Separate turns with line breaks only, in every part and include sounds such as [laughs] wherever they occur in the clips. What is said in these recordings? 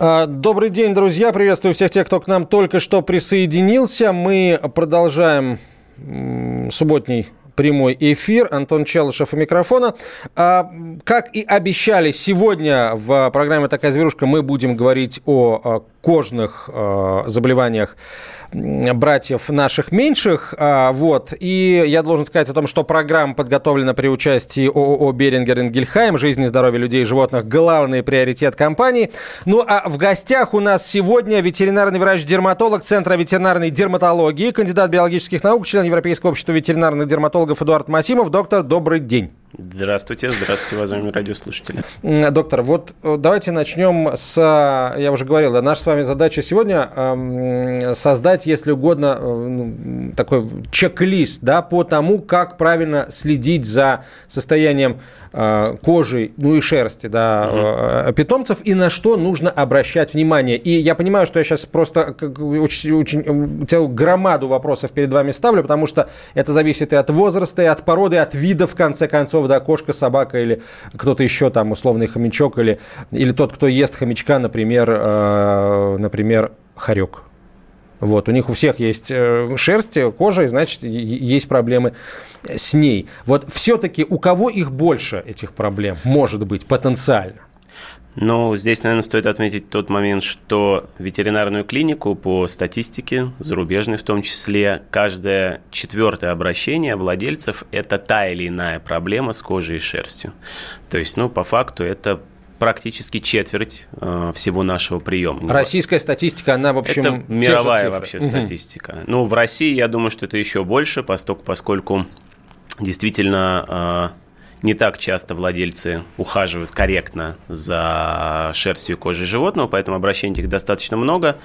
А, Добрый день, друзья. Приветствую всех тех, кто к нам только что присоединился. Мы продолжаем субботний прямой эфир. Антон Челышев у микрофона. А, Как и обещали, сегодня в программе «Такая зверушка» мы будем говорить о кожных а, заболеваниях братьев наших меньших. А, Вот. И я должен сказать о том, что программа подготовлена при участии ООО «Берингер Ингельхайм». Жизнь и здоровье людей и животных – главный приоритет компании. Ну а в гостях у нас сегодня ветеринарный врач-дерматолог Центра ветеринарной дерматологии, кандидат биологических наук, член Европейского общества ветеринарных дерматологов Эдуард Масимов. Доктор, добрый день.
Здравствуйте, здравствуйте, уважаемые радиослушатели.
Доктор, вот э, давайте начнем с, э, я уже говорил, да, наша с вами задача сегодня эм, создать, если угодно, э, ну, такой чек-лист, да, по тому, как правильно следить за состоянием кожи, ну и шерсти, да, э, питомцев, и на что нужно обращать внимание. И я понимаю, что я сейчас просто как, очень, очень э, целую громаду вопросов перед вами ставлю, потому что это зависит и от возраста, и от породы, и от вида, в конце концов, да, кошка, собака или кто-то еще там, условный хомячок, или, или тот, кто ест хомячка, например, э, например, хорек. Вот, у них у всех есть э, шерсть, кожа, и значит, есть проблемы с ней. Вот все-таки у кого их больше, этих проблем, может быть, потенциально?
Ну, здесь, наверное, стоит отметить тот момент, что ветеринарную клинику по статистике, зарубежной в том числе, каждое четвертое обращение владельцев – это та или иная проблема с кожей и шерстью. То есть, ну, по факту это практически четверть э, всего нашего приема. Не
Российская статистика, она, в общем,
это мировая
цифры.
вообще
Мгм.
статистика. Ну, в России, я думаю, что это еще больше, поскольку, поскольку действительно э, не так часто владельцы ухаживают корректно за шерстью и кожей животного, поэтому обращений их достаточно много.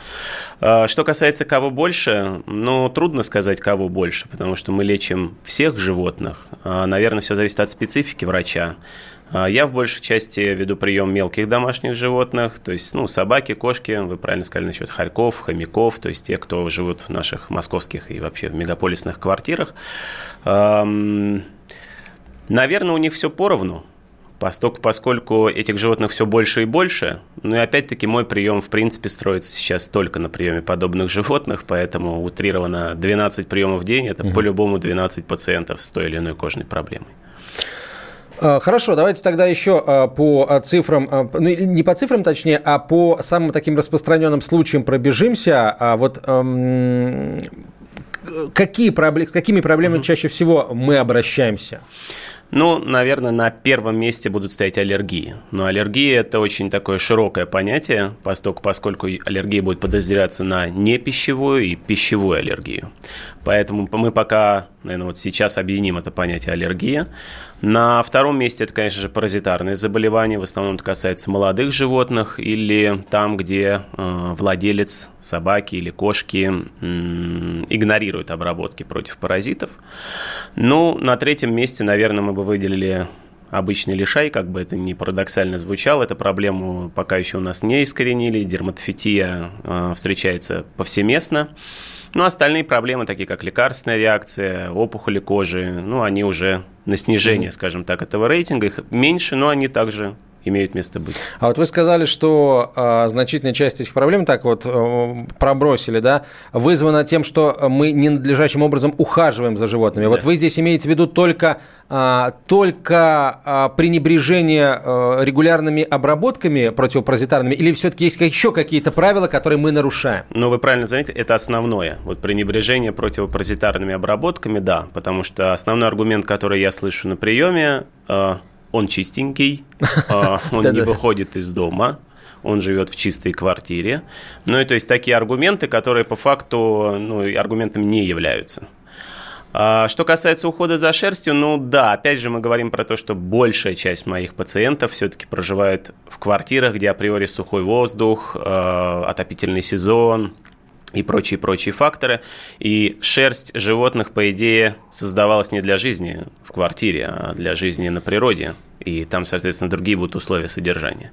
Э, Что касается кого больше, ну, трудно сказать, кого больше, потому что мы лечим всех животных. Э, Наверное, все зависит от специфики врача. А, Я в большей части веду прием мелких домашних животных, то есть, ну, собаки, кошки, вы правильно сказали насчет хорьков, хомяков, то есть те, кто живут в наших московских и вообще в мегаполисных квартирах. Наверное, у них все поровну, поскольку, поскольку этих животных все больше и больше. Ну и опять-таки мой прием, в принципе, строится сейчас только на приеме подобных животных, поэтому утрированно 12 приемов в день – это по-любому 12 пациентов с той или иной кожной проблемой.
А, Хорошо, давайте тогда еще а, по а, цифрам, ну не по цифрам точнее, а по самым таким распространенным случаям пробежимся. А Вот эм, какие проблемы, с какими проблемами чаще всего мы обращаемся?
Ну, наверное, на первом месте будут стоять аллергии. Но аллергия – это очень такое широкое понятие, поскольку, поскольку аллергия будет подразделяться на непищевую и пищевую аллергию. Поэтому мы пока, наверное, вот сейчас объединим это понятие аллергия. На втором месте это, конечно же, паразитарные заболевания. В основном это касается молодых животных или там, где э, владелец собаки или кошки м, игнорирует обработки против паразитов. Ну, на третьем месте, наверное, мы бы выделили обычный лишай, как бы это ни парадоксально звучало, эту проблему пока еще у нас не искоренили, дерматофития э, встречается повсеместно. Ну, остальные проблемы, такие как лекарственная реакция, опухоли кожи, ну, они уже на снижение, скажем так, этого рейтинга. Их меньше, но они также имеют место быть.
А вот вы сказали, что а, значительная часть этих проблем, так вот э, пробросили, да, вызвана тем, что мы ненадлежащим образом ухаживаем за животными. Вот
Да.
вы здесь имеете в виду только, а, только а, пренебрежение э, регулярными обработками противопаразитарными, или все-таки есть еще какие-то правила, которые мы нарушаем?
Но вы правильно заметили, это основное. Вот пренебрежение противопаразитарными обработками, да, потому что основной аргумент, который я слышу на приеме, э, он чистенький, э, [laughs] он не выходит из дома, он живет в чистой квартире. Ну и то есть такие аргументы, которые по факту ну, аргументами не являются. А Что касается ухода за шерстью, ну да, опять же мы говорим про то, что большая часть моих пациентов все-таки проживает в квартирах, где априори сухой воздух, э, отопительный сезон, и прочие-прочие факторы. И шерсть животных, по идее, создавалась не для жизни в квартире, а для жизни на природе. И там, соответственно, другие будут условия содержания.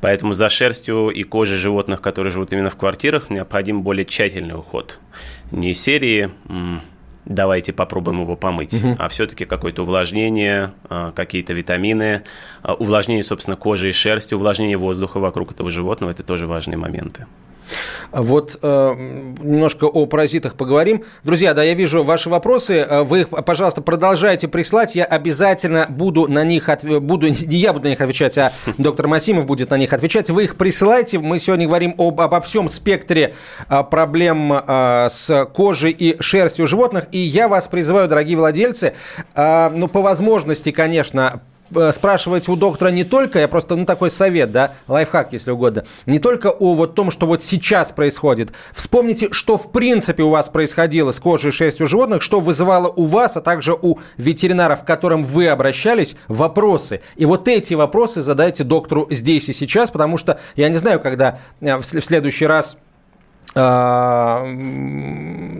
Поэтому за шерстью и кожей животных, которые живут именно в квартирах, необходим более тщательный уход. Не серии давайте попробуем его помыть, угу. а все-таки какое-то увлажнение, а, какие-то витамины, а, увлажнение, собственно, кожи и шерсти, увлажнение воздуха вокруг этого животного – это тоже важные моменты.
Вот э, немножко о паразитах поговорим. Друзья, да, я вижу ваши вопросы. Э, вы их, пожалуйста, продолжайте прислать. Я обязательно буду на них отвечать. Буду, [laughs] не я буду на них отвечать, а [laughs] доктор Масимов будет на них отвечать. Вы их присылайте. Мы сегодня говорим об, обо всем спектре э, проблем э, с кожей и шерстью животных. И я вас призываю, дорогие владельцы, э, ну, по возможности, конечно, спрашивать у доктора не только, я просто, ну, такой совет, да, лайфхак, если угодно, не только о вот том, что вот сейчас происходит. Вспомните, что в принципе у вас происходило с кожей и шерстью животных, что вызывало у вас, а также у ветеринаров, к которым вы обращались, вопросы. И вот эти вопросы задайте доктору здесь и сейчас, потому что я не знаю, когда э, в следующий раз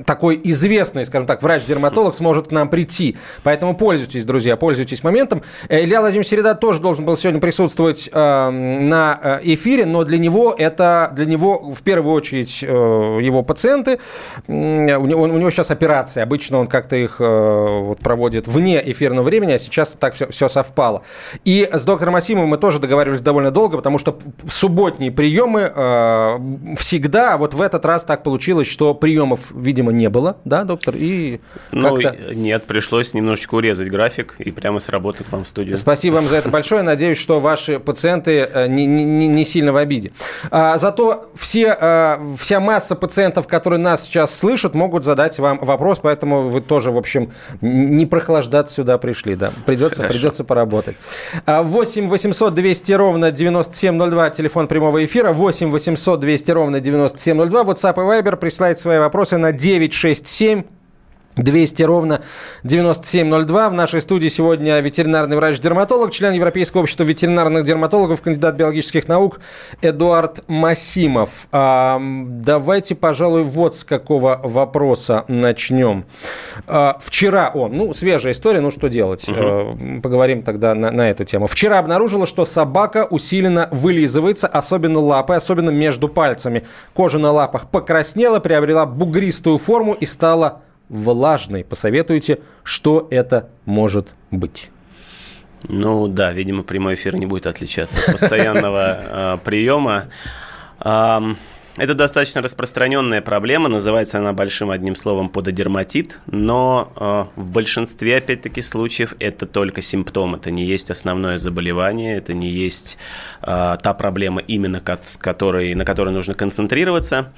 такой известный, скажем так, врач-дерматолог сможет к нам прийти. Поэтому пользуйтесь, друзья, пользуйтесь моментом. Э, Илья Владимирович Середа тоже должен был сегодня присутствовать э, на э, эфире, но для него это, для него в первую очередь его пациенты. У него, у него сейчас операция. Обычно он как-то их вот, проводит вне эфирного времени, а сейчас так все, все совпало. И с доктором Асимовым мы тоже договаривались довольно долго, потому что субботние приемы всегда, вот в этот раз так получилось, что приемов, видимо, не было, да, доктор? И
ну, нет, пришлось немножечко урезать график и прямо сработать к вам в студию.
Спасибо вам за это большое. Надеюсь, что ваши пациенты э, не, не, не сильно в обиде. А, зато все, а, вся масса пациентов, которые нас сейчас слышат, могут задать вам вопрос, поэтому вы тоже, в общем, не прохлаждаться сюда пришли, да. Придется, придется поработать. 8 800 200 ровно 9702, телефон прямого эфира, 8 800 200 ровно 9702, WhatsApp и Viber. Присылайте свои вопросы на 967 200 ровно 9702. В нашей студии сегодня ветеринарный врач-дерматолог, член Европейского общества ветеринарных дерматологов, кандидат биологических наук Эдуард Масимов. А, давайте, пожалуй, вот с какого вопроса начнем. А, вчера, о, ну, свежая история, ну, что делать? Угу. А, поговорим тогда на, на эту тему. Вчера обнаружила, что собака усиленно вылизывается, особенно лапы, особенно между пальцами. Кожа на лапах покраснела, приобрела бугристую форму и стала влажной. Посоветуйте, что это может быть.
Ну да, видимо, прямой эфир не будет отличаться от постоянного [laughs] э, приема. Это достаточно распространенная проблема, называется она большим одним словом пододерматит, но э, в большинстве, опять-таки, случаев это только симптом, это не есть основное заболевание, это не есть э, та проблема, именно с которой, на которой нужно концентрироваться.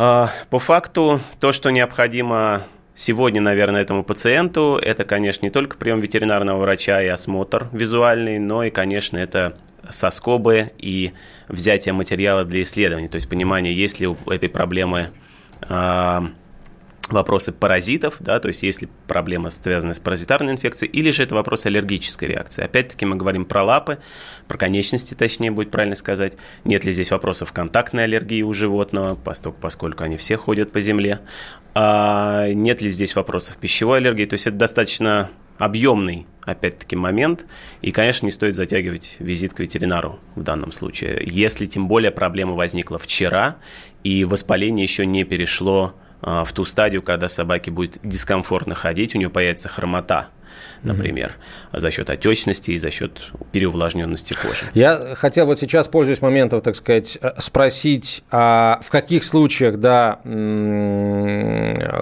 А, по факту, то, что необходимо сегодня, наверное, этому пациенту, это, конечно, не только прием ветеринарного врача и осмотр визуальный, но и, конечно, это соскобы и взятие материала для исследований, то есть понимание, есть ли у этой проблемы а, вопросы паразитов, да, то есть если проблема связана с паразитарной инфекцией, или же это вопрос аллергической реакции. Опять-таки мы говорим про лапы, про конечности, точнее будет правильно сказать. Нет ли здесь вопросов контактной аллергии у животного, поскольку, поскольку они все ходят по земле. А нет ли здесь вопросов пищевой аллергии, то есть это достаточно объемный, опять-таки, момент. И, конечно, не стоит затягивать визит к ветеринару в данном случае. Если тем более проблема возникла вчера, и воспаление еще не перешло в ту стадию, когда собаке будет дискомфортно ходить, у нее появится хромота например, mm-hmm. за счет отечности и за счет переувлажненности кожи.
Я хотел вот сейчас, пользуясь моментом, так сказать, э, спросить, а в каких случаях, да,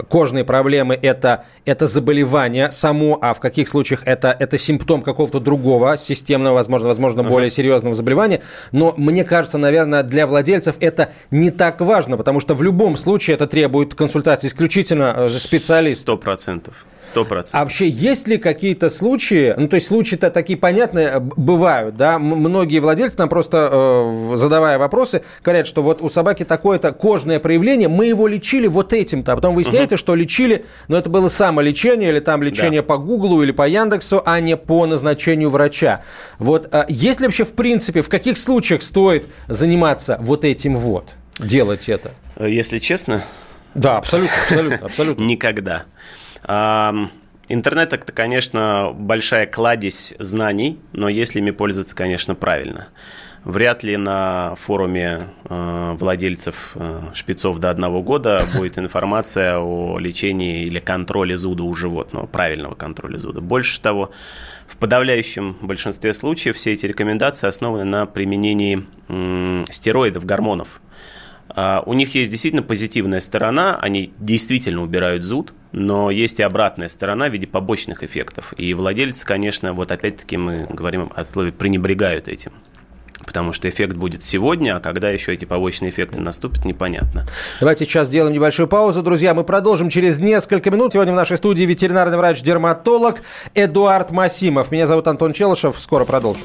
кожные проблемы это, это заболевание само, а в каких случаях это, это симптом какого-то другого системного, возможно, возможно, более uh-huh. серьезного заболевания. Но мне кажется, наверное, для владельцев это не так важно, потому что в любом случае это требует консультации исключительно э, специалиста.
Сто процентов. Сто процентов.
А вообще есть ли какие-то случаи, ну, то есть случаи-то такие понятные э, бывают, да, многие владельцы нам просто, э, задавая вопросы, говорят, что вот у собаки такое-то кожное проявление, мы его лечили вот этим-то, а потом выясняется, угу. что лечили, но это было самолечение или там лечение да. по Гуглу или по Яндексу, а не по назначению врача. Вот, а есть ли вообще в принципе, в каких случаях стоит заниматься вот этим вот? делать это?
Если честно?
Да, абсолютно, абсолютно, абсолютно. [laughs]
Никогда. Интернет – это, конечно, большая кладезь знаний, но если ими пользоваться, конечно, правильно. Вряд ли на форуме э, владельцев э, шпицов до одного года [laughs] будет информация о лечении или контроле зуда у животного, правильного контроля зуда. Больше того, в подавляющем большинстве случаев все эти рекомендации основаны на применении стероидов, гормонов. А, у них есть действительно позитивная сторона, они действительно убирают зуд, но есть и обратная сторона в виде побочных эффектов. И владельцы, конечно, вот опять-таки мы говорим о слове пренебрегают этим потому что эффект будет сегодня, а когда еще эти побочные эффекты наступят, непонятно.
Давайте сейчас сделаем небольшую паузу, друзья. Мы продолжим через несколько минут. Сегодня в нашей студии ветеринарный врач-дерматолог Эдуард Масимов. Меня зовут Антон Челышев. Скоро продолжим.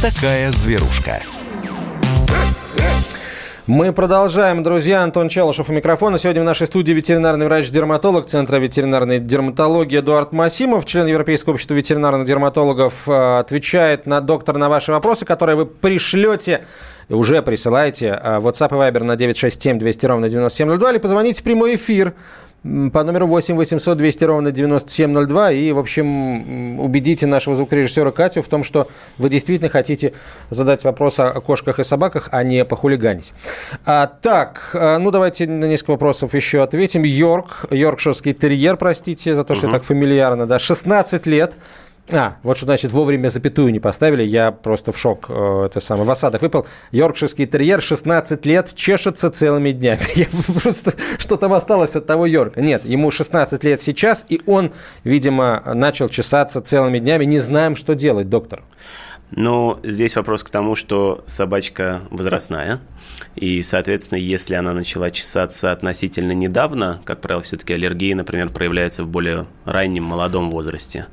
Такая зверушка.
Мы продолжаем, друзья. Антон Челышев у микрофона. Сегодня в нашей студии ветеринарный врач-дерматолог Центра ветеринарной дерматологии Эдуард Масимов, член Европейского общества ветеринарных дерматологов, э, отвечает на доктор на ваши вопросы, которые вы пришлете уже присылаете э, WhatsApp и Viber на 967 200 ровно 9702 или позвоните в прямой эфир по номеру 8 800 200 ровно 9702. И, в общем, убедите нашего звукорежиссера Катю в том, что вы действительно хотите задать вопрос о кошках и собаках, а не похулиганить. А, так, а, ну давайте на несколько вопросов еще ответим. Йорк, йоркширский терьер, простите за то, что угу. я так фамильярно, да, 16 лет, а, вот что значит вовремя запятую не поставили. Я просто в шок. Э, это самое. В осадок выпал. Йоркширский терьер, 16 лет, чешется целыми днями. [laughs] Я просто, что там осталось от того Йорка? Нет, ему 16 лет сейчас, и он, видимо, начал чесаться целыми днями. Не знаем, что делать, доктор.
Ну, здесь вопрос к тому, что собачка возрастная. И, соответственно, если она начала чесаться относительно недавно, как правило, все-таки аллергия, например, проявляется в более раннем молодом возрасте,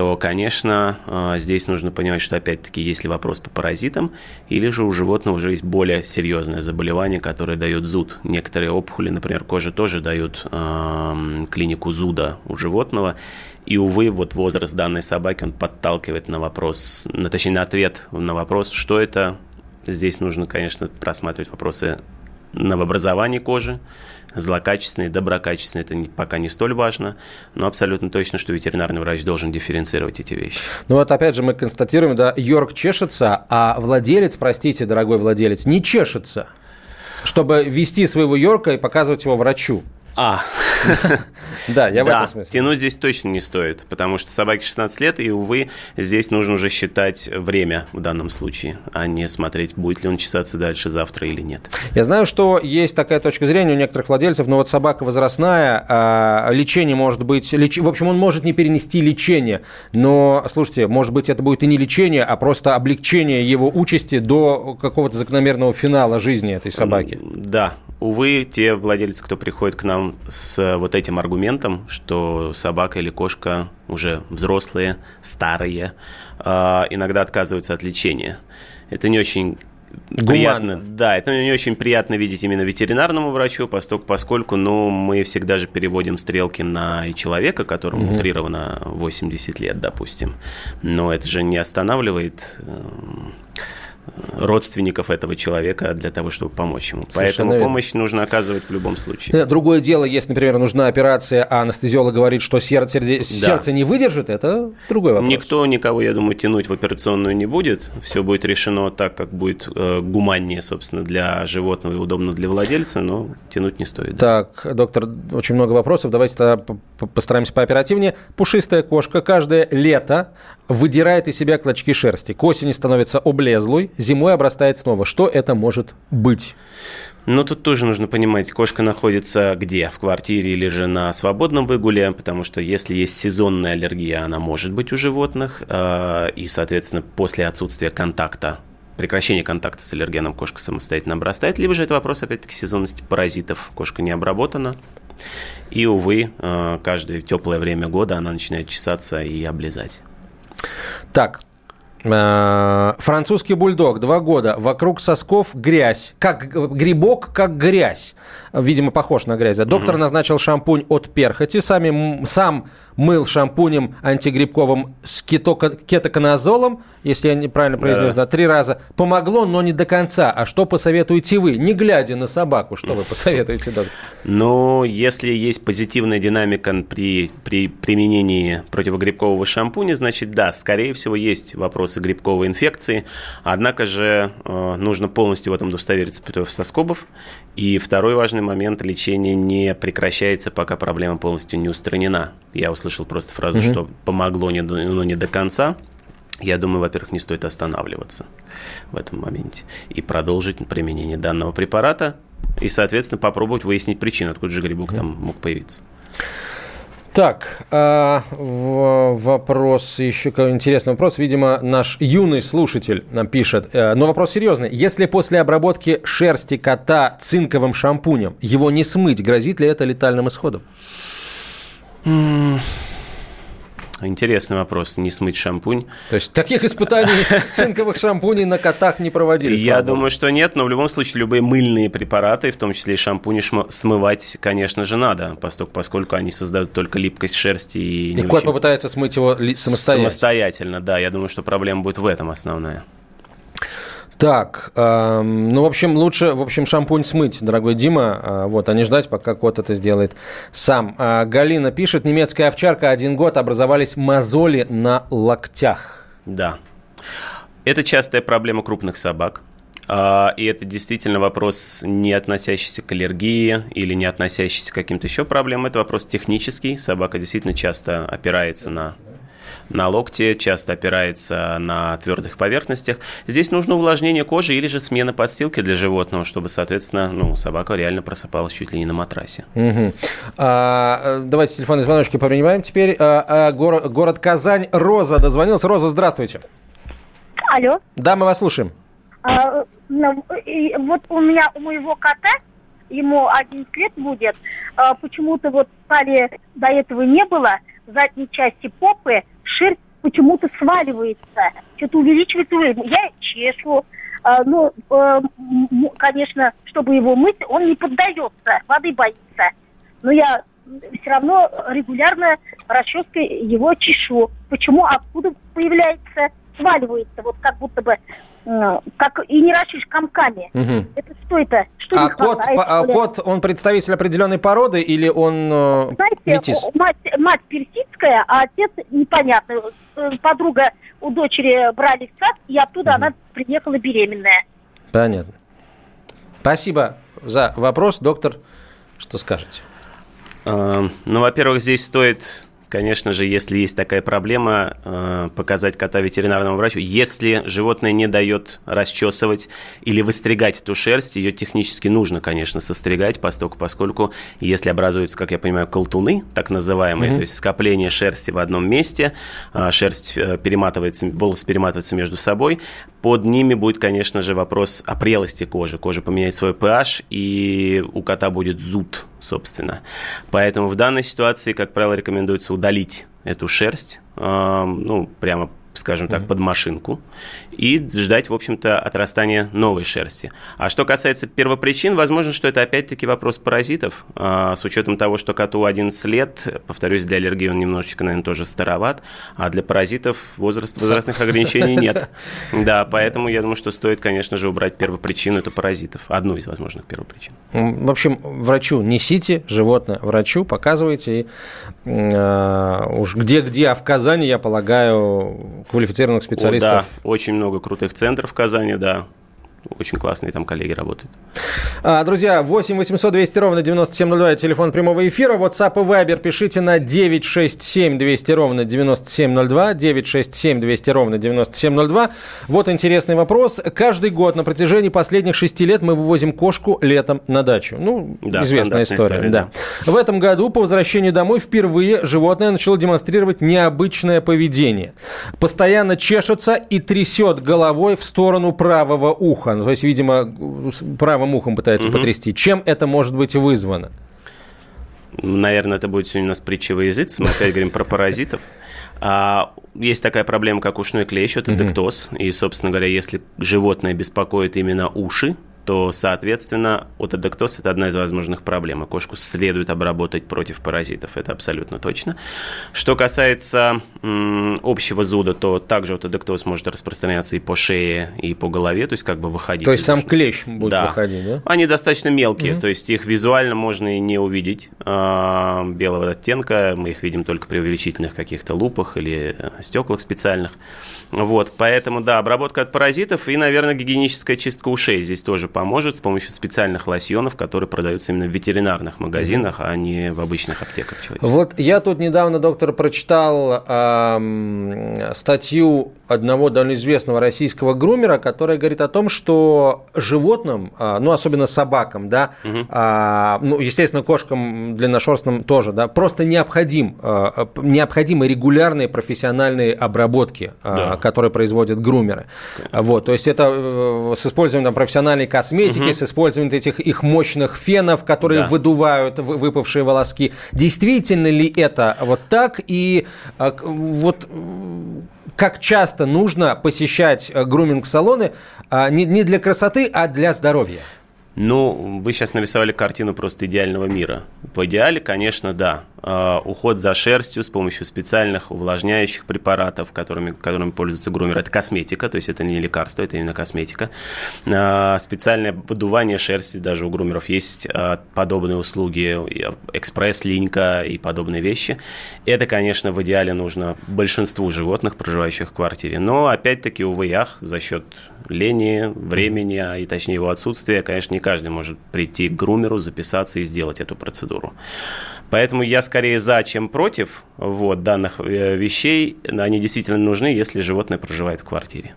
то, конечно, э, здесь нужно понимать, что опять-таки, есть ли вопрос по паразитам, или же у животного уже есть более серьезное заболевание, которое дает зуд. Некоторые опухоли, например, кожи тоже дают э, клинику зуда у животного. И, увы, вот возраст данной собаки, он подталкивает на вопрос, на, точнее, на ответ на вопрос, что это. Здесь нужно, конечно, просматривать вопросы новообразования кожи, злокачественные, доброкачественные, это пока не столь важно, но абсолютно точно, что ветеринарный врач должен дифференцировать эти вещи.
Ну вот опять же мы констатируем, да, Йорк чешется, а владелец, простите, дорогой владелец, не чешется, чтобы вести своего Йорка и показывать его врачу.
А. [laughs]
Да, я в этом смысле.
Тянуть здесь точно не стоит, потому что собаке 16 лет, и, увы, здесь нужно уже считать время в данном случае, а не смотреть, будет ли он чесаться дальше завтра или нет.
Я знаю, что есть такая точка зрения у некоторых владельцев, но вот собака возрастная, а лечение может быть... Леч... В общем, он может не перенести лечение, но, слушайте, может быть, это будет и не лечение, а просто облегчение его участи до какого-то закономерного финала жизни этой собаки.
Да, увы, те владельцы, кто приходит к нам с вот этим аргументом, что собака или кошка уже взрослые, старые, а, иногда отказываются от лечения. Это не очень приятно. Да, это не очень приятно видеть именно ветеринарному врачу, поскольку, поскольку ну, мы всегда же переводим стрелки на человека, которому угу. утрировано 80 лет, допустим. Но это же не останавливает эм, родственников этого человека для того, чтобы помочь ему. Совершенно Поэтому верно. помощь нужно оказывать в любом случае.
Другое дело, если, например, нужна операция, а анестезиолог говорит, что сердце, сердце, да. сердце не выдержит, это другой вопрос.
Никто никого, я думаю, тянуть в операционную не будет. Все будет решено так, как будет э, гуманнее, собственно, для животного и удобно для владельца, но тянуть не стоит.
Так, доктор, очень много вопросов. Давайте тогда постараемся пооперативнее. Пушистая кошка каждое лето выдирает из себя клочки шерсти. К осени становится облезлой, зимой, обрастает снова. Что это может быть?
Но тут тоже нужно понимать, кошка находится где? В квартире или же на свободном выгуле, потому что если есть сезонная аллергия, она может быть у животных, а, и, соответственно, после отсутствия контакта прекращения контакта с аллергеном кошка самостоятельно обрастает, либо же это вопрос, опять-таки, сезонности паразитов. Кошка не обработана, и, увы, а, каждое теплое время года она начинает чесаться и облизать.
Так, Э, французский бульдог, два года. Вокруг сосков грязь. Как грибок, как грязь. Видимо, похож на грязь. Доктор угу. назначил шампунь от перхоти. Сами, сам мыл шампунем антигрибковым с кетоконазолом, если я неправильно произнес, да. да, три раза. Помогло, но не до конца. А что посоветуете вы, не глядя на собаку? Что вы [laughs] посоветуете, доктор?
Ну, если есть позитивная динамика при, при применении противогрибкового шампуня, значит, да, скорее всего, есть вопросы грибковой инфекции. Однако же э, нужно полностью в этом удостовериться против соскобов. И второй важный момент – лечение не прекращается, пока проблема полностью не устранена. Я услышал просто фразу, угу. что помогло, но не до конца. Я думаю, во-первых, не стоит останавливаться в этом моменте и продолжить применение данного препарата и, соответственно, попробовать выяснить причину, откуда же грибок там мог появиться.
Так, э, вопрос, еще какой интересный вопрос. Видимо, наш юный слушатель нам пишет. Э, но вопрос серьезный. Если после обработки шерсти кота цинковым шампунем его не смыть, грозит ли это летальным исходом?
Интересный вопрос, не смыть шампунь.
То есть таких испытаний [laughs] цинковых шампуней на котах не проводили?
Я думаю, что нет, но в любом случае любые мыльные препараты, в том числе и шампуни, смывать, конечно же, надо, поскольку они создают только липкость шерсти. И,
и кот попытается смыть его самостоятельно?
Самостоятельно, да. Я думаю, что проблема будет в этом основная.
Так, э, ну, в общем, лучше, в общем, шампунь смыть, дорогой Дима, э, вот, а не ждать, пока кот это сделает сам. Э, Галина пишет, немецкая овчарка, один год, образовались мозоли на локтях.
Да. Это частая проблема крупных собак. А, и это действительно вопрос, не относящийся к аллергии или не относящийся к каким-то еще проблемам. Это вопрос технический. Собака действительно часто опирается на на локте, часто опирается на твердых поверхностях. Здесь нужно увлажнение кожи или же смена подстилки для животного, чтобы, соответственно, ну, собака реально просыпалась чуть ли не на матрасе.
Угу. А, давайте телефонные звоночки принимаем теперь. А, а, город, город Казань. Роза дозвонилась. Роза, здравствуйте.
Алло.
Да, мы вас слушаем.
А, ну, вот у меня, у моего кота, ему 11 лет будет, а, почему-то вот стали до этого не было, задней части попы шерсть почему-то сваливается, что-то увеличивается уровень. Я чешу, э, ну, э, конечно, чтобы его мыть, он не поддается, воды боится. Но я все равно регулярно расческой его чешу. Почему? Откуда появляется, сваливается, вот как будто бы как и не ращишь комками. Угу. Это что это? Что
а кот, а кот, он представитель определенной породы или он э, Знаете, метис?
Мать, мать персидская, а отец непонятно. Э, подруга у дочери брали в сад, и оттуда угу. она приехала беременная.
Понятно. Спасибо за вопрос, доктор. Что скажете?
Э, ну, во-первых, здесь стоит конечно же, если есть такая проблема, э, показать кота ветеринарному врачу. Если животное не дает расчесывать или выстригать эту шерсть, ее технически нужно, конечно, состригать, поскольку, поскольку если образуются, как я понимаю, колтуны, так называемые, mm-hmm. то есть скопление шерсти в одном месте, э, шерсть э, перематывается, волосы перематываются между собой, под ними будет, конечно же, вопрос о прелости кожи. Кожа поменяет свой pH, и у кота будет зуд собственно. Поэтому в данной ситуации, как правило, рекомендуется удалить эту шерсть, ну, прямо скажем так, под машинку, и ждать, в общем-то, отрастания новой шерсти. А что касается первопричин, возможно, что это опять-таки вопрос паразитов, а, с учетом того, что коту 11 лет, повторюсь, для аллергии он немножечко, наверное, тоже староват, а для паразитов возраст, возрастных ограничений [laughs] нет. Да, поэтому я думаю, что стоит, конечно же, убрать первопричину, это паразитов, одну из возможных первопричин.
В общем, врачу несите животное, врачу показывайте, и, э, уж где-где, а в Казани, я полагаю, квалифицированных специалистов. О,
да, очень много крутых центров в Казани, да. Очень классные там коллеги работают.
А, друзья, 8 800 200 ровно 9702, телефон прямого эфира. WhatsApp и Viber пишите на 967 200 ровно 9702, 967 200 ровно 9702. Вот интересный вопрос. Каждый год на протяжении последних шести лет мы вывозим кошку летом на дачу. Ну, да, известная история. история да. да. В этом году по возвращению домой впервые животное начало демонстрировать необычное поведение. Постоянно чешется и трясет головой в сторону правого уха. Ну, то есть, видимо, правым ухом пытается угу. потрясти. Чем это может быть вызвано?
Наверное, это будет сегодня у нас притча во языце. Мы опять говорим про паразитов. А, есть такая проблема, как ушной клещ, это дектоз. И, собственно говоря, если животное беспокоит именно уши, то, соответственно, отодоктоз – это одна из возможных проблем. И кошку следует обработать против паразитов, это абсолютно точно. Что касается м, общего зуда, то также отодоктоз может распространяться и по шее, и по голове, то есть как бы выходить.
То есть сам клещ будет да. выходить, да?
Они достаточно мелкие, угу. то есть их визуально можно и не увидеть э, белого оттенка, мы их видим только при увеличительных каких-то лупах или э, стеклах специальных. Вот, поэтому, да, обработка от паразитов и, наверное, гигиеническая чистка ушей здесь тоже поможет с помощью специальных лосьонов, которые продаются именно в ветеринарных магазинах, а не в обычных аптеках.
Вот я тут недавно, доктор, прочитал э, статью одного довольно известного российского грумера, который говорит о том, что животным, э, ну, особенно собакам, да, угу. ну, естественно, кошкам длинношерстным тоже, да, просто необходим, э, необходимы регулярные профессиональные обработки, да. которые производят грумеры. Конечно. Вот, то есть это э, с использованием там, профессиональной косметики, угу. с использованием этих их мощных фенов, которые да. выдувают выпавшие волоски. Действительно ли это вот так? И а, вот как часто нужно посещать э, груминг-салоны а, не для красоты, а для здоровья?
Ну, вы сейчас нарисовали картину просто идеального мира. В идеале, конечно, да. А, уход за шерстью с помощью специальных увлажняющих препаратов, которыми, которыми пользуется грумер. Это косметика, то есть это не лекарство, это именно косметика. А, специальное выдувание шерсти, даже у грумеров есть а, подобные услуги, экспресс-линька и подобные вещи. Это, конечно, в идеале нужно большинству животных, проживающих в квартире. Но, опять-таки, увы, ях, за счет лени, времени, и точнее его отсутствия, конечно, не каждый может прийти к грумеру, записаться и сделать эту процедуру. Поэтому я скорее за, чем против вот, данных э, вещей. Они действительно нужны, если животное проживает в квартире.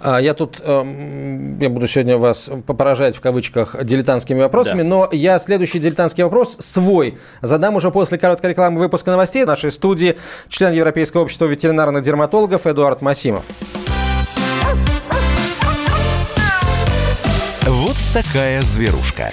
А, я тут, эм, я буду сегодня вас поражать в кавычках дилетантскими вопросами, да. но я следующий дилетантский вопрос свой задам уже после короткой рекламы выпуска новостей в нашей студии член Европейского общества ветеринарных дерматологов Эдуард Масимов.
Вот такая зверушка.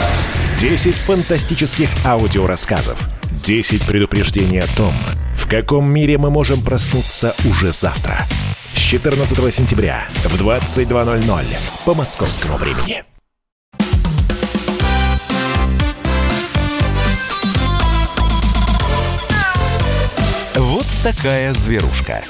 10 фантастических аудиорассказов. 10 предупреждений о том, в каком мире мы можем проснуться уже завтра. С 14 сентября в 22.00 по московскому времени. Вот такая зверушка.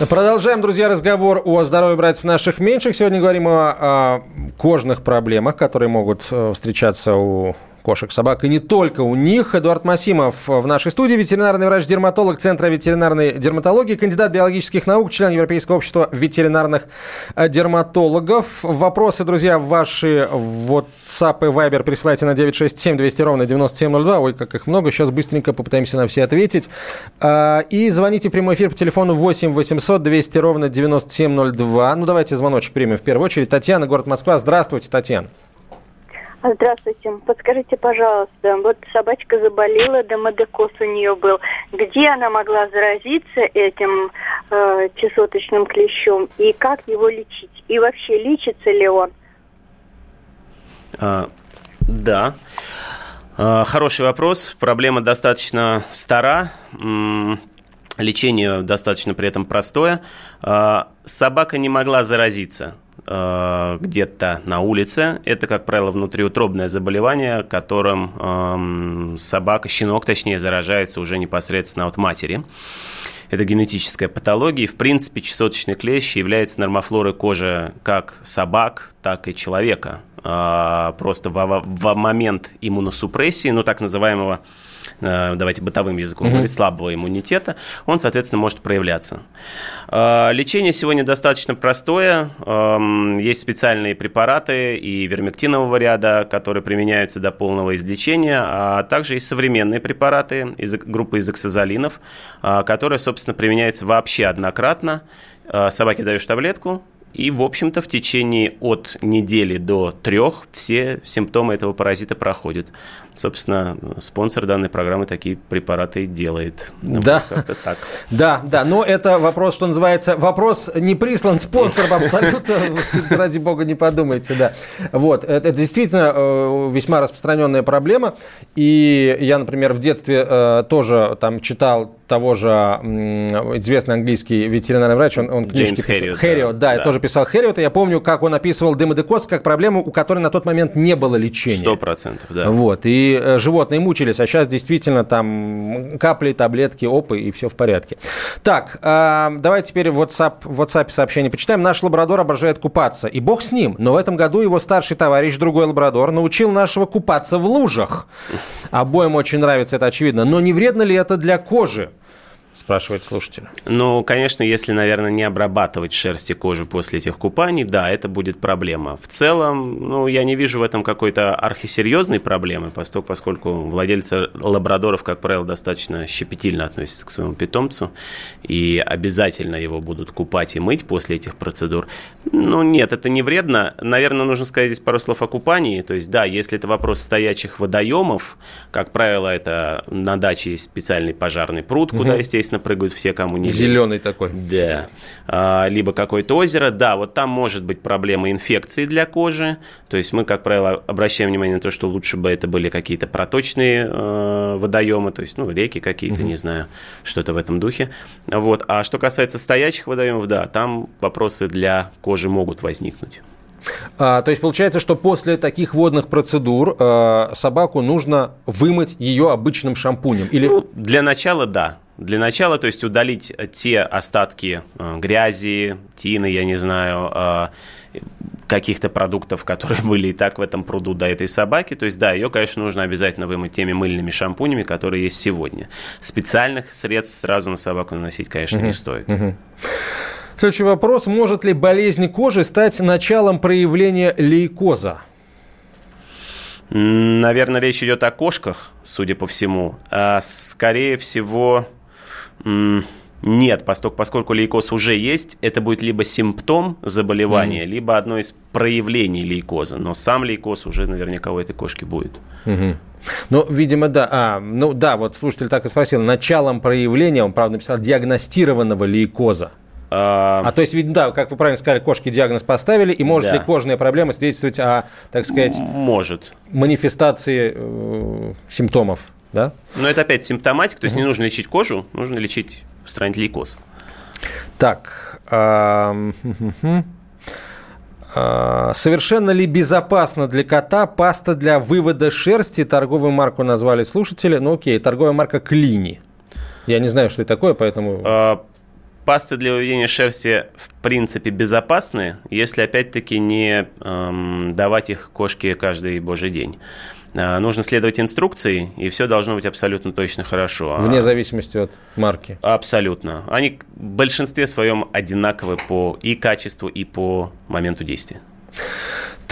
Продолжаем, друзья, разговор о здоровье братьев наших меньших. Сегодня говорим о, о кожных проблемах, которые могут э, встречаться у кошек, собак, и не только у них. Эдуард Масимов в нашей студии, ветеринарный врач-дерматолог Центра ветеринарной дерматологии, кандидат биологических наук, член Европейского общества ветеринарных э, дерматологов. Вопросы, друзья, ваши WhatsApp и Viber присылайте на 967 200 ровно 9702. Ой, как их много. Сейчас быстренько попытаемся на все ответить. А, и звоните в прямой эфир по телефону 8 800 200 ровно 9702. Ну, давайте звоночек примем в первую очередь. Татьяна, город Москва. Здравствуйте, Татьяна.
Здравствуйте. Подскажите, пожалуйста, вот собачка заболела, домодекоз у нее был. Где она могла заразиться этим э, чесоточным клещом и как его лечить? И вообще лечится ли он?
А, да. А, хороший вопрос. Проблема достаточно стара. Лечение достаточно при этом простое. А, собака не могла заразиться а, где-то на улице. Это, как правило, внутриутробное заболевание, которым собака, щенок точнее, заражается уже непосредственно от матери. Это генетическая патология. И, в принципе, чесоточный клещ является нормофлорой кожи как собак, так и человека. А, просто в момент иммуносупрессии, ну, так называемого Э, давайте бытовым языком угу. говорить, слабого иммунитета, он, соответственно, может проявляться. Э, лечение сегодня достаточно простое. Эм, есть специальные препараты и вермектинового ряда, которые применяются до полного излечения, а также есть современные препараты из группы изоксазолинов, э, которые, собственно, применяются вообще однократно. Собаке даешь таблетку, и, в общем-то, в течение от недели до трех все симптомы этого паразита проходят. Собственно, спонсор данной программы такие препараты делает.
Да. Вот так. [laughs] Да, да. Но это вопрос, что называется, вопрос не прислан спонсором [laughs] абсолютно. Ради бога, не подумайте, да. Вот. Это действительно э, весьма распространенная проблема. И я, например, в детстве э, тоже там читал того же известный английский ветеринарный врач, он, он книжки
Джеймс Хэриот.
Хэриот, да, да, я тоже писал Хэриот, и я помню, как он описывал демодекоз как проблему, у которой на тот момент не было лечения.
Сто процентов, да.
Вот, и э, животные мучились, а сейчас действительно там капли, таблетки, опы, и все в порядке. Так, э, давай теперь в WhatsApp, в WhatsApp сообщение почитаем. Наш лабрадор обожает купаться, и бог с ним, но в этом году его старший товарищ, другой лабрадор, научил нашего купаться в лужах. Обоим очень нравится это, очевидно. Но не вредно ли это для кожи? Спрашивает слушатель.
Ну, конечно, если, наверное, не обрабатывать шерсть и кожу после этих купаний, да, это будет проблема. В целом, ну, я не вижу в этом какой-то архисерьезной проблемы, поскольку, владельцы лабрадоров, как правило, достаточно щепетильно относятся к своему питомцу и обязательно его будут купать и мыть после этих процедур. Ну, нет, это не вредно. Наверное, нужно сказать здесь пару слов о купании. То есть, да, если это вопрос стоячих водоемов, как правило, это на даче есть специальный пожарный пруд, куда, угу. естественно, естественно, прыгают все, кому не
Зеленый такой.
Да. А, либо какое-то озеро. Да, вот там может быть проблема инфекции для кожи. То есть мы, как правило, обращаем внимание на то, что лучше бы это были какие-то проточные э, водоемы, то есть, ну, реки какие-то, угу. не знаю, что-то в этом духе. Вот. А что касается стоячих водоемов, да, там вопросы для кожи могут возникнуть.
А, то есть получается, что после таких водных процедур э, собаку нужно вымыть ее обычным шампунем? Или... Ну,
для начала да. Для начала, то есть удалить те остатки э, грязи, тины, я не знаю, э, каких-то продуктов, [laughs] которые были и так в этом пруду до этой собаки. То есть, да, ее, конечно, нужно обязательно вымыть теми мыльными шампунями, которые есть сегодня. Специальных средств сразу на собаку наносить, конечно, угу, не стоит. Угу.
Следующий вопрос. Может ли болезнь кожи стать началом проявления лейкоза?
Наверное, речь идет о кошках, судя по всему. А скорее всего, нет, поскольку, поскольку лейкоз уже есть, это будет либо симптом заболевания, mm либо одно из проявлений лейкоза. Но сам лейкоз уже наверняка у этой кошки будет.
Mm-hmm. Ну, видимо, да. А, ну да, вот слушатель так и спросил. Началом проявления, он, правда, написал, диагностированного лейкоза. А, а то есть, да, как вы правильно сказали, кошки диагноз поставили, и может да. ли кожная проблема свидетельствовать о, так сказать,
может.
манифестации э, симптомов? Да?
Но это опять симптоматика, то есть угу. не нужно лечить кожу, нужно лечить устранить лейкоз.
Так. [laughs] Совершенно ли безопасно для кота паста для вывода шерсти? Торговую марку назвали слушатели. Ну окей, торговая марка Клини. Я не знаю, что это такое, поэтому... А,
пасты для выведения шерсти в принципе безопасны, если опять-таки не эм, давать их кошке каждый божий день. Э, нужно следовать инструкции, и все должно быть абсолютно точно хорошо.
Вне а... зависимости от марки.
Абсолютно. Они в большинстве своем одинаковы по и качеству, и по моменту действия.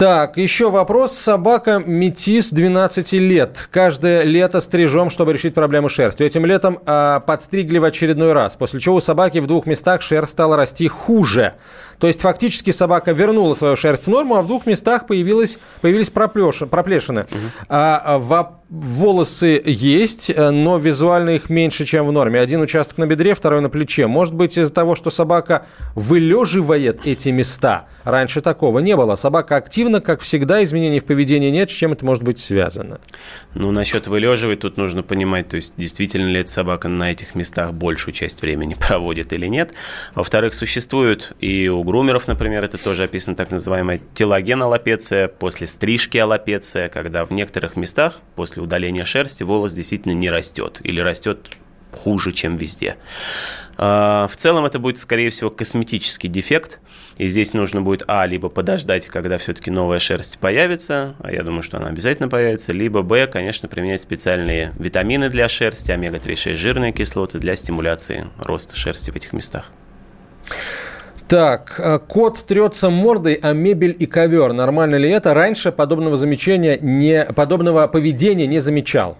Так, еще вопрос. Собака метис 12 лет. Каждое лето стрижем, чтобы решить проблему шерсти. Этим летом а, подстригли в очередной раз, после чего у собаки в двух местах шерсть стала расти хуже. То есть фактически собака вернула свою шерсть в норму, а в двух местах появилась, появились проплешины. Угу. А, а в волосы есть, э, но визуально их меньше, чем в норме. Один участок на бедре, второй на плече. Может быть, из-за того, что собака вылеживает эти места. Раньше такого не было. Собака активна, как всегда, изменений в поведении нет. С чем это может быть связано?
Ну, насчет вылеживать тут нужно понимать, то есть действительно ли эта собака на этих местах большую часть времени [laughs] проводит или нет. Во-вторых, существует и у грумеров, например, это тоже описано так называемая телоген аллопеция, после стрижки аллопеция, когда в некоторых местах после удаления шерсти волос действительно не растет или растет хуже, чем везде. А, в целом это будет, скорее всего, косметический дефект, и здесь нужно будет, а, либо подождать, когда все-таки новая шерсть появится, а я думаю, что она обязательно появится, либо, б, конечно, применять специальные витамины для шерсти, омега-3,6 жирные кислоты для стимуляции роста шерсти в этих местах.
Так, э, кот трется мордой, а мебель и ковер. Нормально ли это? Раньше подобного замечания не, подобного поведения не замечал.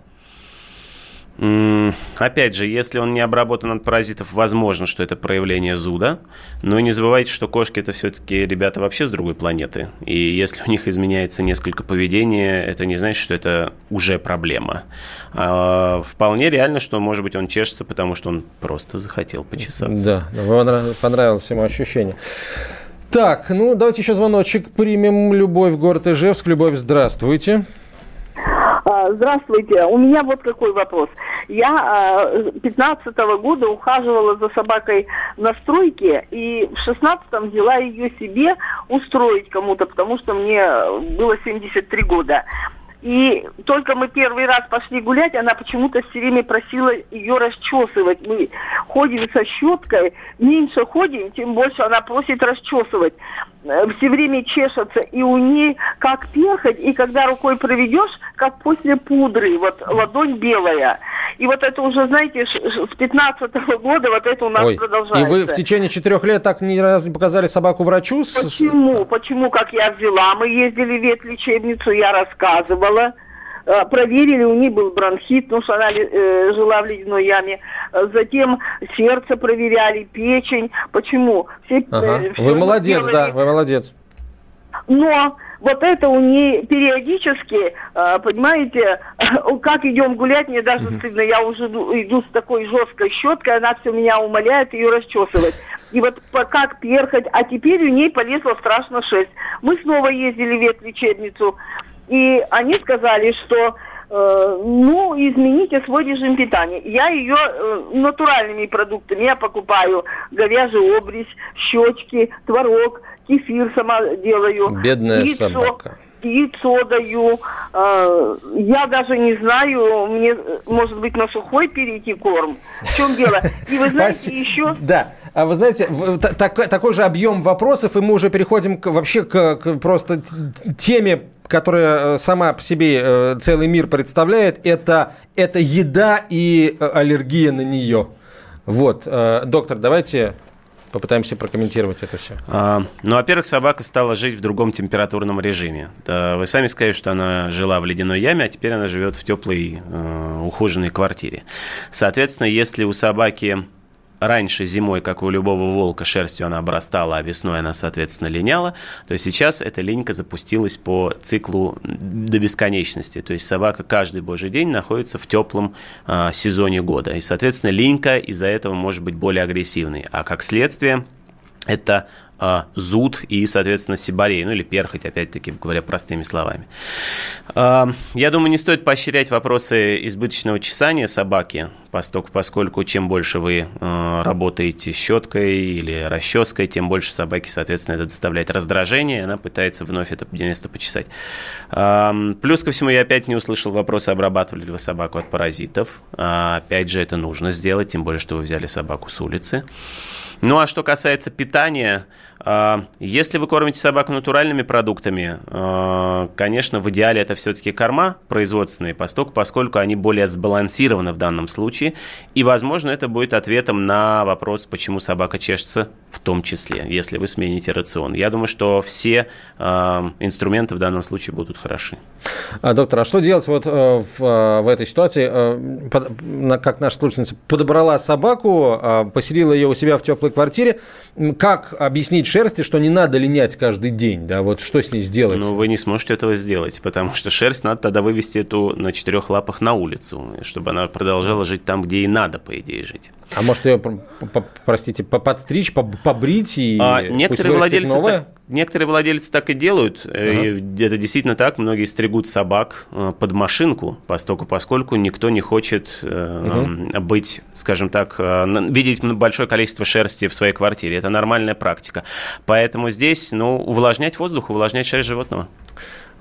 Опять же, если он не обработан от паразитов, возможно, что это проявление зуда. Но не забывайте, что кошки это все-таки ребята вообще с другой планеты. И если у них изменяется несколько поведения, это не значит, что это уже проблема. А вполне реально, что, может быть, он чешется, потому что он просто захотел почесаться.
Да, понравилось ему ощущение. Так, ну давайте еще звоночек примем. Любовь, город Ижевск. Любовь, здравствуйте.
Здравствуйте. У меня вот какой вопрос. Я 15 а, -го года ухаживала за собакой на стройке, и в 16-м взяла ее себе устроить кому-то, потому что мне было 73 года. И только мы первый раз пошли гулять, она почему-то все время просила ее расчесывать. Мы ходим со щеткой, меньше ходим, тем больше она просит расчесывать. Э, все время чешется, и у нее как перхоть, и когда рукой проведешь, как после пудры, вот ладонь белая. И вот это уже, знаете, с 15 -го года вот это у нас Ой, продолжается.
И вы в течение четырех лет так ни разу не показали собаку врачу?
Почему? Почему, как я взяла? Мы ездили в ветлечебницу, я рассказывала э, проверили, у нее был бронхит, потому что она э, жила в ледяной яме. Затем сердце проверяли, печень. Почему?
Все, э, ага. э, вы молодец, делали. да, вы молодец.
Но вот это у нее периодически, э, понимаете, [laughs] как идем гулять, мне даже угу. стыдно, я уже иду с такой жесткой щеткой, она все меня умоляет ее расчесывать. И вот как перхоть, а теперь у ней полезла страшно шесть. Мы снова ездили в ветлечебницу, и они сказали, что э, ну, измените свой режим питания. Я ее э, натуральными продуктами, я покупаю говяжий обрезь, щечки, творог, кефир сама делаю.
Бедная яйцо, собака.
Яйцо даю. Э, я даже не знаю, мне, может быть, на сухой перейти корм. В чем дело?
И вы знаете, еще... Да. А вы знаете, так, такой же объем вопросов, и мы уже переходим к, вообще к, к просто теме которая э, сама по себе э, целый мир представляет, это, это еда и аллергия на нее. Вот, доктор, давайте Попытаемся прокомментировать это все.
А, ну, во-первых, собака стала жить в другом температурном режиме. Вы сами сказали, что она жила в ледяной яме, а теперь она живет в теплой, э, ухоженной квартире. Соответственно, если у собаки раньше зимой, как у любого волка, шерстью она обрастала, а весной она, соответственно, линяла, то сейчас эта линька запустилась по циклу до бесконечности. То есть собака каждый божий день находится в теплом э, сезоне года. И, соответственно, линька из-за этого может быть более агрессивной. А как следствие, это э, зуд и, соответственно, сибарей, ну или перхоть, опять-таки, говоря простыми словами. Э, я думаю, не стоит поощрять вопросы избыточного чесания собаки, поскольку, поскольку чем больше вы э, работаете щеткой или расческой, тем больше собаки, соответственно, это доставляет раздражение, и она пытается вновь это место почесать. Э, плюс ко всему, я опять не услышал вопроса, обрабатывали ли вы собаку от паразитов. Опять же, это нужно сделать, тем более, что вы взяли собаку с улицы. Ну а что касается питания, а, если вы кормите собаку натуральными продуктами, а, конечно, в идеале это все-таки корма производственные, поскольку, поскольку они более сбалансированы в данном случае. И, возможно, это будет ответом на вопрос, почему собака чешется в том числе, если вы смените рацион. Я думаю, что все а, инструменты в данном случае будут хороши.
А, доктор, а что делать вот э, в, э, в этой ситуации? Э, как наша слушательница подобрала собаку, поселила ее у себя в теплой квартире. Как объяснить шерсти, что не надо линять каждый день, да, вот что с ней сделать?
Ну, вы не сможете этого сделать, потому что шерсть надо тогда вывести эту на четырех лапах на улицу, чтобы она продолжала жить там, где и надо, по идее, жить.
А может ее, простите, подстричь, побрить и
а, некоторые владельцы? Так, некоторые владельцы так и делают. Ага. И это действительно так. Многие стригут собак э, под машинку, поскольку, поскольку никто не хочет угу. быть, скажем так, э, видеть большое количество шерсти в своей квартире. Это нормальная практика. Поэтому здесь, ну, увлажнять воздух, увлажнять шерсть животного.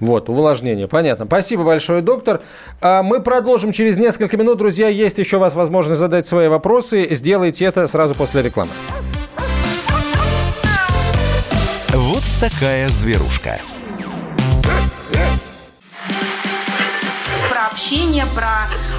Вот, увлажнение. Понятно. Спасибо большое, доктор. А мы продолжим через несколько минут. Друзья, есть еще у вас возможность задать свои вопросы. Сделайте это сразу после рекламы.
Такая зверушка.
Про общение, про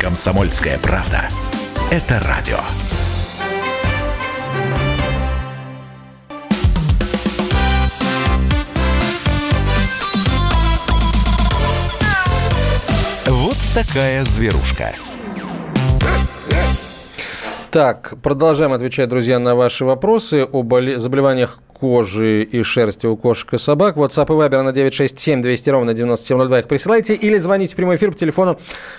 Комсомольская правда. Это радио. Вот такая зверушка.
Так, продолжаем отвечать, друзья, на ваши вопросы о заболеваниях кожи и шерсти у кошек и собак. WhatsApp и Viber на 967 200 ровно 9702 их присылайте. Или звоните в прямой эфир по телефону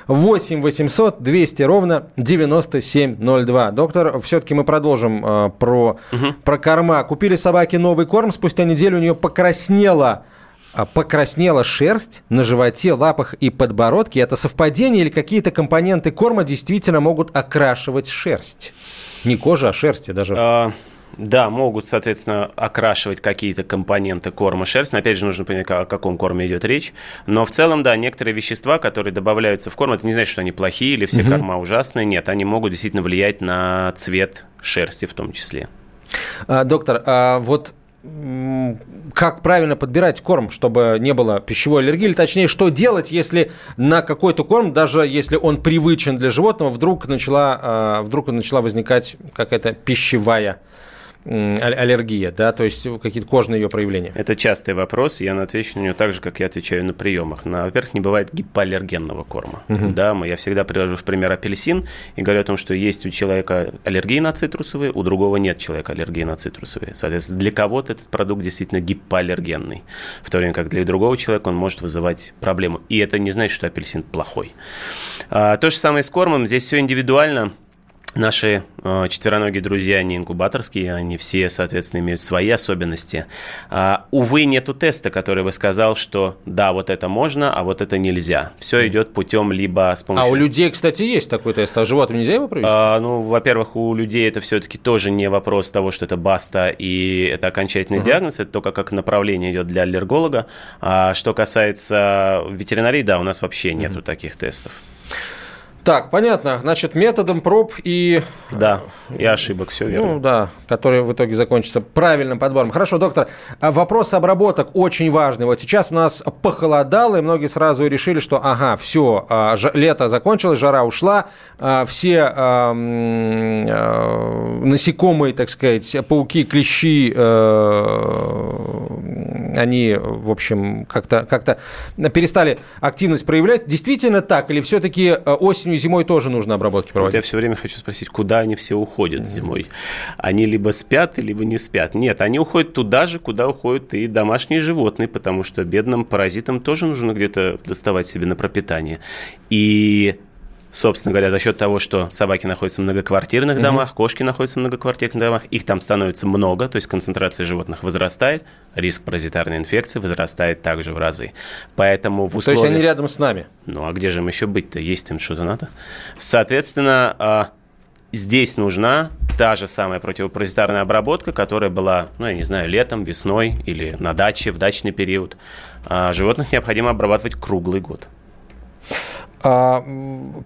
8 800 200 ровно 9702. Доктор, все-таки мы продолжим э, про, угу. про корма. Купили собаке новый корм, спустя неделю у нее покраснело а, покраснела шерсть на животе, лапах и подбородке. Это совпадение или какие-то компоненты корма действительно могут окрашивать шерсть? Не кожа, а шерсть даже. А,
да, могут, соответственно, окрашивать какие-то компоненты корма шерсть. Но, опять же, нужно понять, о каком корме идет речь. Но в целом, да, некоторые вещества, которые добавляются в корм, это не значит, что они плохие или все угу. корма ужасные. Нет, они могут действительно влиять на цвет шерсти в том числе.
А, доктор, а вот как правильно подбирать корм, чтобы не было пищевой аллергии, или точнее, что делать, если на какой-то корм, даже если он привычен для животного, вдруг начала, а, вдруг начала возникать какая-то пищевая аллергия, да, то есть какие-то кожные ее проявления?
Это частый вопрос, я отвечу на него так же, как я отвечаю на приемах. На, во-первых, не бывает гипоаллергенного корма. Угу. Да, мы, я всегда привожу в пример апельсин и говорю о том, что есть у человека аллергия на цитрусовые, у другого нет человека аллергии на цитрусовые. Соответственно, для кого-то этот продукт действительно гипоаллергенный, в то время как для другого человека он может вызывать проблему. И это не значит, что апельсин плохой. А, то же самое с кормом, здесь все индивидуально. Наши э, четвероногие друзья, они инкубаторские, они все, соответственно, имеют свои особенности. А, увы, нету теста, который бы сказал, что да, вот это можно, а вот это нельзя. Все идет путем либо с помощью...
А у людей, кстати, есть такой тест, а животным нельзя его провести? А,
ну, во-первых, у людей это все-таки тоже не вопрос того, что это баста и это окончательный угу. диагноз, это только как направление идет для аллерголога. А что касается ветеринарии, да, у нас вообще нету угу. таких тестов.
Так, понятно. Значит, методом проб и...
Да, и ошибок, все верно.
Ну, да, которые в итоге закончатся правильным подбором. Хорошо, доктор, а вопрос обработок очень важный. Вот сейчас у нас похолодало, и многие сразу решили, что, ага, все, а, лето закончилось, жара ушла, а, все насекомые, так сказать, пауки, клещи, они, в общем, как-то как перестали активность проявлять. Действительно так? Или все-таки осенью осенью и зимой тоже нужно обработки проводить.
Вот я все время хочу спросить, куда они все уходят зимой? Они либо спят, либо не спят. Нет, они уходят туда же, куда уходят и домашние животные, потому что бедным паразитам тоже нужно где-то доставать себе на пропитание. И собственно говоря, за счет того, что собаки находятся в многоквартирных домах, угу. кошки находятся в многоквартирных домах, их там становится много, то есть концентрация животных возрастает, риск паразитарной инфекции возрастает также в разы. Поэтому в условиях...
То есть они рядом с нами?
Ну, а где же им еще быть-то? Есть им что-то надо? Соответственно, а, здесь нужна та же самая противопаразитарная обработка, которая была, ну, я не знаю, летом, весной или на даче, в дачный период. А животных необходимо обрабатывать круглый год.
А,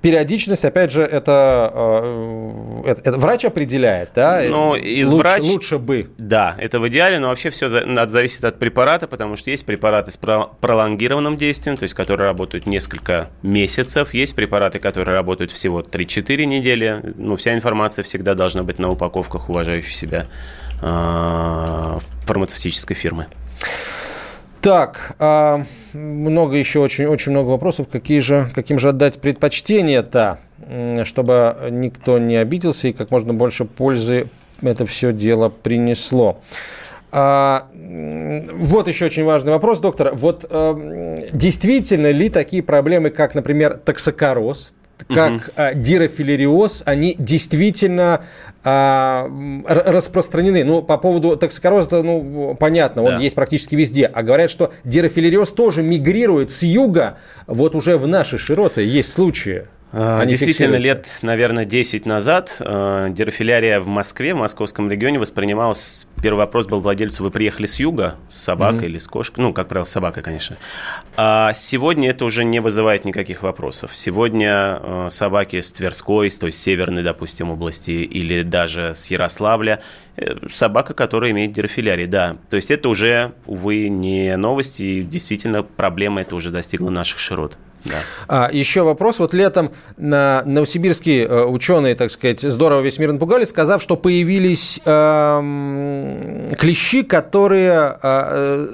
периодичность, опять же, это, а, это, это врач определяет, да?
Ну, и
лучше,
врач...
лучше бы.
Да, это в идеале, но вообще все зависит от препарата, потому что есть препараты с пролонгированным действием, то есть которые работают несколько месяцев, есть препараты, которые работают всего 3-4 недели. Ну, вся информация всегда должна быть на упаковках уважающей себя э, фармацевтической фирмы.
Так, а, много еще, очень, очень много вопросов. Какие же, каким же отдать предпочтение-то, чтобы никто не обиделся и как можно больше пользы это все дело принесло. А, вот еще очень важный вопрос, доктор. Вот а, действительно ли такие проблемы, как, например, токсокороз, как угу. а, дирофилериоз, они действительно а, распространены. Ну, по поводу токсикороза, ну, понятно, он да. есть практически везде. А говорят, что дирофилериоз тоже мигрирует с юга, вот уже в наши широты есть случаи.
Они Действительно, лет, наверное, 10 назад э, дирофилярия в Москве, в московском регионе воспринималась... Первый вопрос был владельцу, вы приехали с юга, с собакой mm-hmm. или с кошкой? Ну, как правило, с собакой, конечно. А сегодня это уже не вызывает никаких вопросов. Сегодня э, собаки с Тверской, с той северной, допустим, области, или даже с Ярославля, э, собака, которая имеет дирофилярий, да. То есть это уже, увы, не новость, и действительно проблема это уже достигла наших широт.
Да. А, еще вопрос. Вот летом на новосибирские э, ученые, так сказать, здорово весь мир напугали, сказав, что появились э, клещи, которые... Э,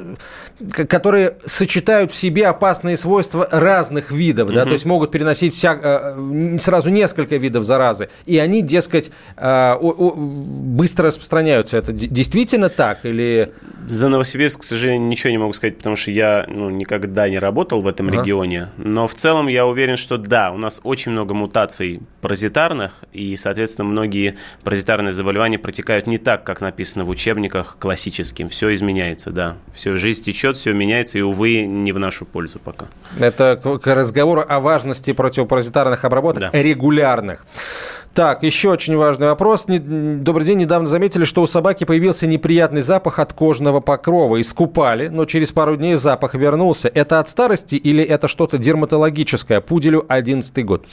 которые сочетают в себе опасные свойства разных видов, угу. да, то есть могут переносить вся, э, сразу несколько видов заразы, и они, дескать, э, быстро распространяются. Это действительно так или...
За Новосибирск, к сожалению, ничего не могу сказать, потому что я ну, никогда не работал в этом ага. регионе, но в целом я уверен, что да, у нас очень много мутаций паразитарных, и, соответственно, многие паразитарные заболевания протекают не так, как написано в учебниках классическим. Все изменяется, да. Все, жизнь течет течет, все меняется, и, увы, не в нашу пользу пока.
Это к разговору о важности противопаразитарных обработок да. регулярных. Так, еще очень важный вопрос. Добрый день. Недавно заметили, что у собаки появился неприятный запах от кожного покрова. Искупали, но через пару дней запах вернулся. Это от старости или это что-то дерматологическое? Пуделю 11 год.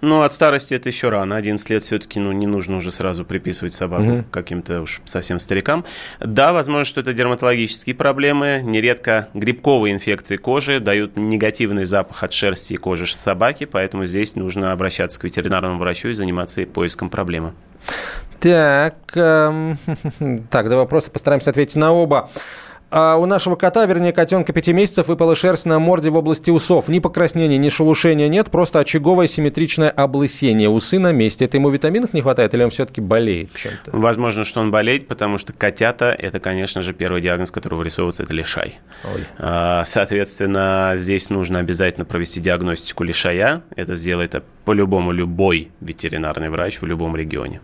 Ну, от старости это еще рано. 11 лет все-таки ну, не нужно уже сразу приписывать собаку угу. каким-то уж совсем старикам. Да, возможно, что это дерматологические проблемы. Нередко грибковые инфекции кожи дают негативный запах от шерсти и кожи собаки, поэтому здесь нужно обращаться к ветеринарному врачу и заниматься поиском проблемы.
Так, эм, [laughs] так, два вопроса, постараемся ответить на оба. А у нашего кота, вернее котенка 5 месяцев, выпала шерсть на морде в области усов. Ни покраснения, ни шелушения нет, просто очаговое симметричное облысение. Усы на месте. Это ему витаминов не хватает или он все-таки болеет чем-то?
Возможно, что он болеет, потому что котята – это, конечно же, первый диагноз, который вырисовывается – это лишай. Ой. А, соответственно, здесь нужно обязательно провести диагностику лишая. Это сделает по-любому любой ветеринарный врач в любом регионе.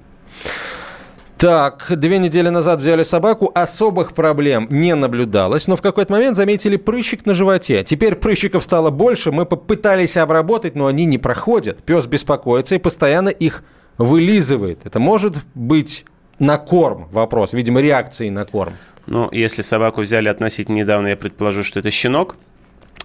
Так, две недели назад взяли собаку, особых проблем не наблюдалось, но в какой-то момент заметили прыщик на животе. Теперь прыщиков стало больше, мы попытались обработать, но они не проходят. Пес беспокоится и постоянно их вылизывает. Это может быть на корм вопрос, видимо, реакции на корм.
Ну, если собаку взяли относительно недавно, я предположу, что это щенок.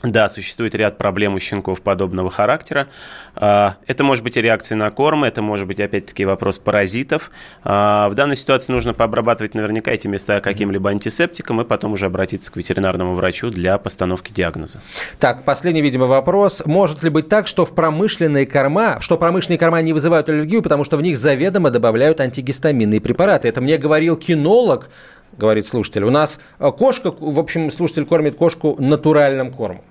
Да, существует ряд проблем у щенков подобного характера. А, это может быть и реакция на корм, это может быть, опять-таки, вопрос паразитов. А, в данной ситуации нужно пообрабатывать наверняка эти места каким-либо антисептиком и потом уже обратиться к ветеринарному врачу для постановки диагноза.
Так, последний, видимо, вопрос. Может ли быть так, что в промышленные корма, что промышленные корма не вызывают аллергию, потому что в них заведомо добавляют антигистаминные препараты? Это мне говорил кинолог, говорит слушатель. У нас кошка, в общем, слушатель кормит кошку натуральным кормом.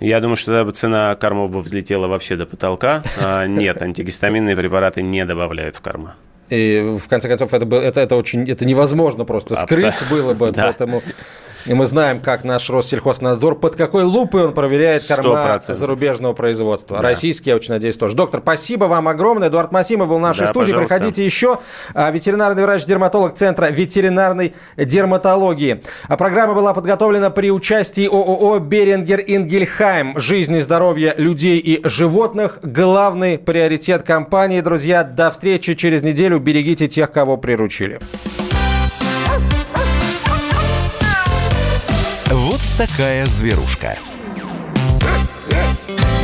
Я думаю, что тогда цена кормов бы взлетела вообще до потолка. А, нет, антигистаминные препараты не добавляют в корма.
И в конце концов это, было, это, это очень это невозможно просто скрыть было бы, [laughs] да. поэтому и мы знаем, как наш Россельхознадзор, под какой лупой он проверяет корма 100%. зарубежного производства. Да. Российские, я очень надеюсь, тоже. Доктор, спасибо вам огромное. Эдуард Масимов был в нашей да, студии. Пожалуйста. Приходите еще. А, ветеринарный врач-дерматолог Центра ветеринарной дерматологии. А программа была подготовлена при участии ООО «Берингер Ингельхайм». Жизнь и здоровье людей и животных – главный приоритет компании. Друзья, до встречи через неделю. Берегите тех, кого приручили.
Такая зверушка.